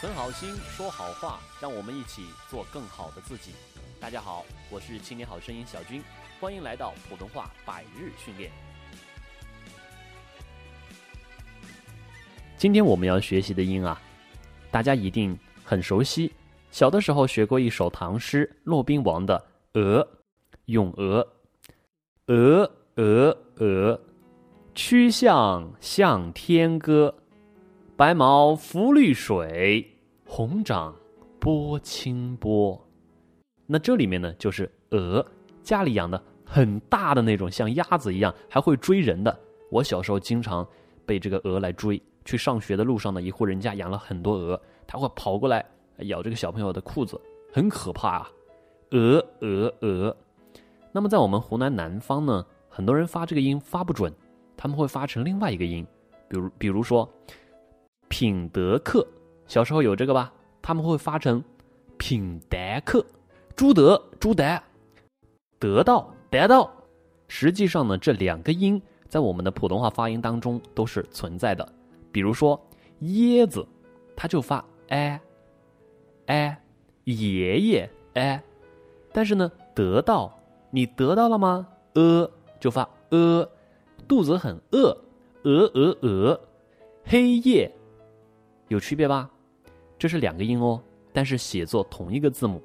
存好心，说好话，让我们一起做更好的自己。大家好，我是青年好声音小军，欢迎来到普通话百日训练。今天我们要学习的音啊，大家一定很熟悉。小的时候学过一首唐诗，骆宾王的《鹅》，咏鹅，鹅鹅鹅，曲项向天歌。白毛浮绿水，红掌拨清波。那这里面呢，就是鹅，家里养的很大的那种，像鸭子一样，还会追人的。我小时候经常被这个鹅来追。去上学的路上呢，一户人家养了很多鹅，它会跑过来咬这个小朋友的裤子，很可怕啊！鹅鹅鹅。那么在我们湖南南方呢，很多人发这个音发不准，他们会发成另外一个音，比如比如说。品德课，小时候有这个吧？他们会发成品德课，朱德朱德，得到得到。实际上呢，这两个音在我们的普通话发音当中都是存在的。比如说椰子，它就发哎哎，爷爷哎。但是呢，得到你得到了吗？呃，就发呃，肚子很饿，鹅鹅鹅，黑夜。有区别吧？这是两个音哦，但是写作同一个字母。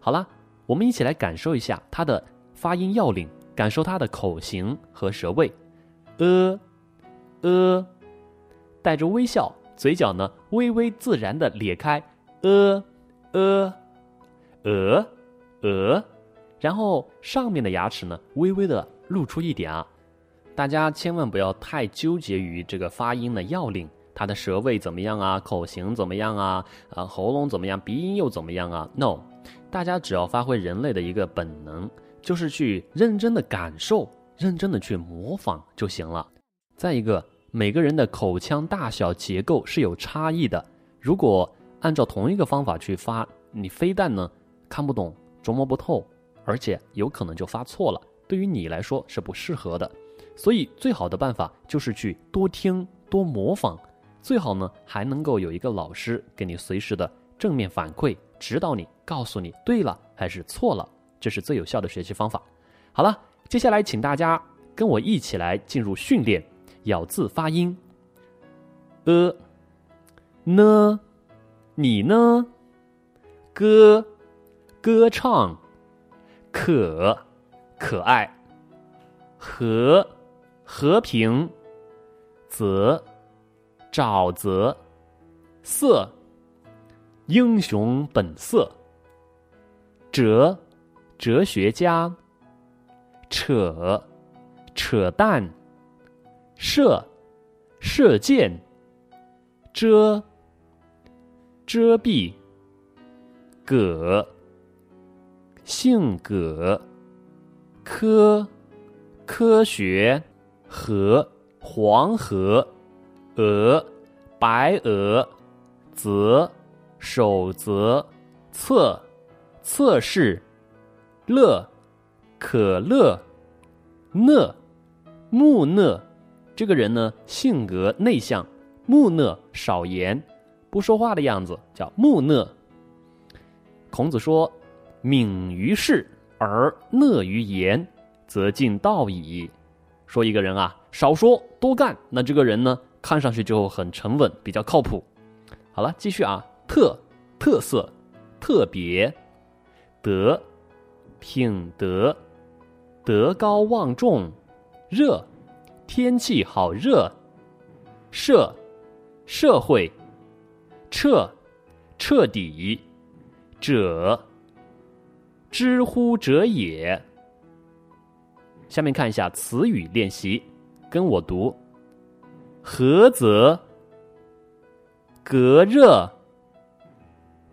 好了，我们一起来感受一下它的发音要领，感受它的口型和舌位。呃，呃，带着微笑，嘴角呢微微自然的咧开。呃，呃，呃，呃，然后上面的牙齿呢微微的露出一点啊。大家千万不要太纠结于这个发音的要领。他的舌位怎么样啊？口型怎么样啊？啊，喉咙怎么样？鼻音又怎么样啊？No，大家只要发挥人类的一个本能，就是去认真的感受，认真的去模仿就行了。再一个，每个人的口腔大小结构是有差异的，如果按照同一个方法去发，你非但呢看不懂、琢磨不透，而且有可能就发错了，对于你来说是不适合的。所以，最好的办法就是去多听、多模仿。最好呢，还能够有一个老师给你随时的正面反馈，指导你，告诉你对了还是错了，这是最有效的学习方法。好了，接下来请大家跟我一起来进入训练咬字发音。呃，呢，你呢？歌，歌唱，可，可爱，和，和平，则。沼泽，色，英雄本色。哲，哲学家。扯，扯淡。射，射箭。遮，遮蔽。葛，性葛。科，科学。河，黄河。鹅，白鹅，则，守则，测，测试，乐，可乐，讷，木讷，这个人呢性格内向，木讷少言，不说话的样子叫木讷。孔子说：“敏于事而讷于言，则近道矣。”说一个人啊，少说多干，那这个人呢？看上去就很沉稳，比较靠谱。好了，继续啊，特特色，特别，德，品德，德高望重，热，天气好热，社，社会，彻，彻底，者，知乎者也。下面看一下词语练习，跟我读。菏泽，隔热，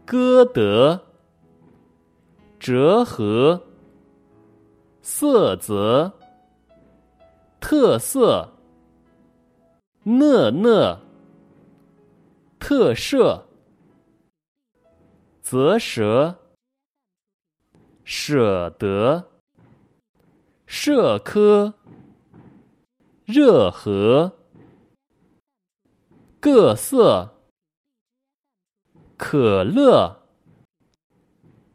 歌德，折合，色泽，特色，讷讷，特设，啧舌，舍得，社科，热河。各色，可乐，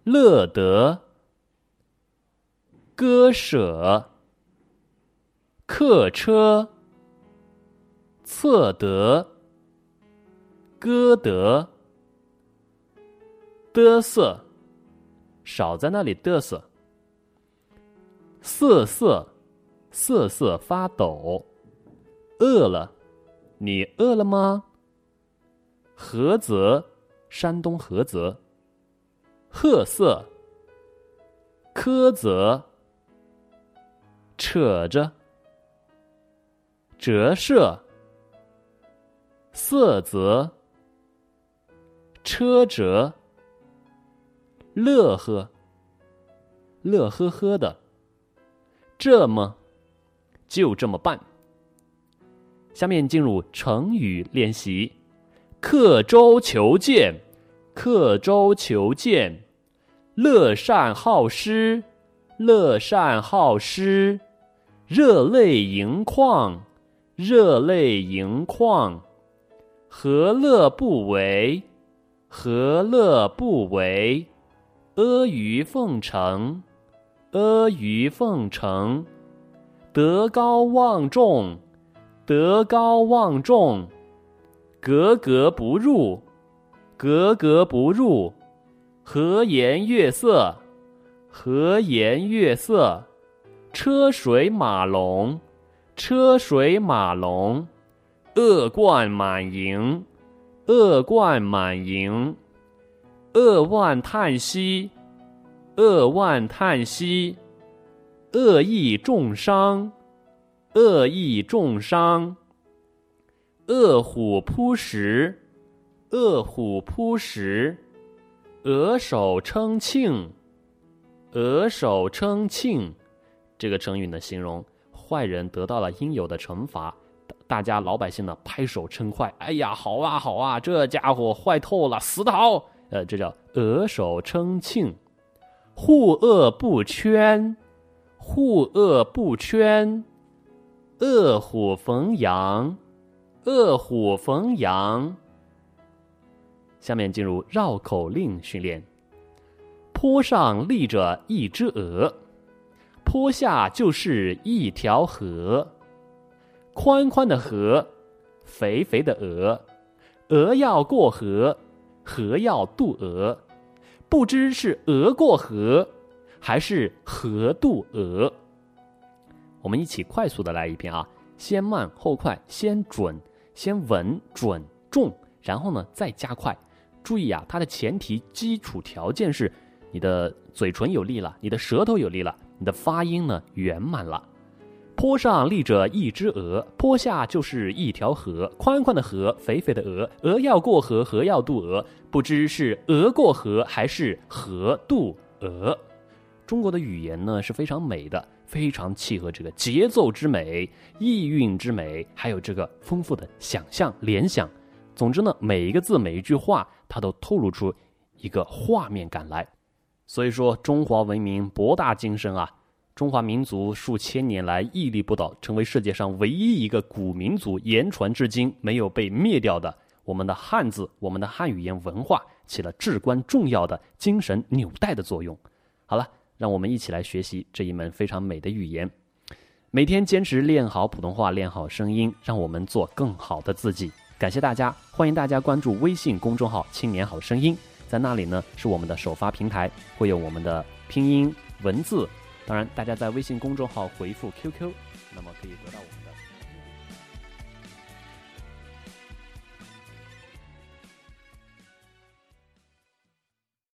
乐得，割舍，客车，测得，歌得，嘚瑟，少在那里嘚瑟，瑟瑟，瑟瑟发抖，饿了，你饿了吗？菏泽，山东菏泽。褐色，苛责，扯着，折射，色泽，车辙，乐呵，乐呵呵的，这么，就这么办。下面进入成语练习。刻舟求剑，刻舟求剑，乐善好施，乐善好施，热泪盈眶，热泪盈眶，何乐不为？何乐不为？阿谀奉承，阿谀奉承，德高望重，德高望重。格格不入，格格不入，和颜悦色，和颜悦色，车水马龙，车水马龙，恶贯满盈，恶贯满盈，扼腕叹息，扼腕叹息，恶意重伤，恶意重伤。饿虎扑食，饿虎扑食，额手称庆，额手称庆。这个成语呢，形容坏人得到了应有的惩罚，大家老百姓呢拍手称快。哎呀，好啊，好啊，这家伙坏透了，死的好！呃，这叫额手称庆。护恶不圈，护恶不圈，恶虎逢羊。恶虎逢羊。下面进入绕口令训练。坡上立着一只鹅，坡下就是一条河。宽宽的河，肥肥的鹅，鹅要过河，河要渡鹅，不知是鹅过河，还是河渡鹅。我们一起快速的来一遍啊，先慢后快，先准。先稳准重，然后呢再加快。注意啊，它的前提基础条件是你的嘴唇有力了，你的舌头有力了，你的发音呢圆满了。坡上立着一只鹅，坡下就是一条河，宽宽的河，肥肥的鹅，鹅要过河，河要渡鹅，不知是鹅过河还是河渡鹅。中国的语言呢是非常美的。非常契合这个节奏之美、意蕴之美，还有这个丰富的想象联想。总之呢，每一个字、每一句话，它都透露出一个画面感来。所以说，中华文明博大精深啊！中华民族数千年来屹立不倒，成为世界上唯一一个古民族，言传至今没有被灭掉的。我们的汉字，我们的汉语言文化，起了至关重要的精神纽带的作用。好了。让我们一起来学习这一门非常美的语言，每天坚持练好普通话，练好声音，让我们做更好的自己。感谢大家，欢迎大家关注微信公众号“青年好声音”，在那里呢是我们的首发平台，会有我们的拼音文字。当然，大家在微信公众号回复 QQ，那么可以得到我们。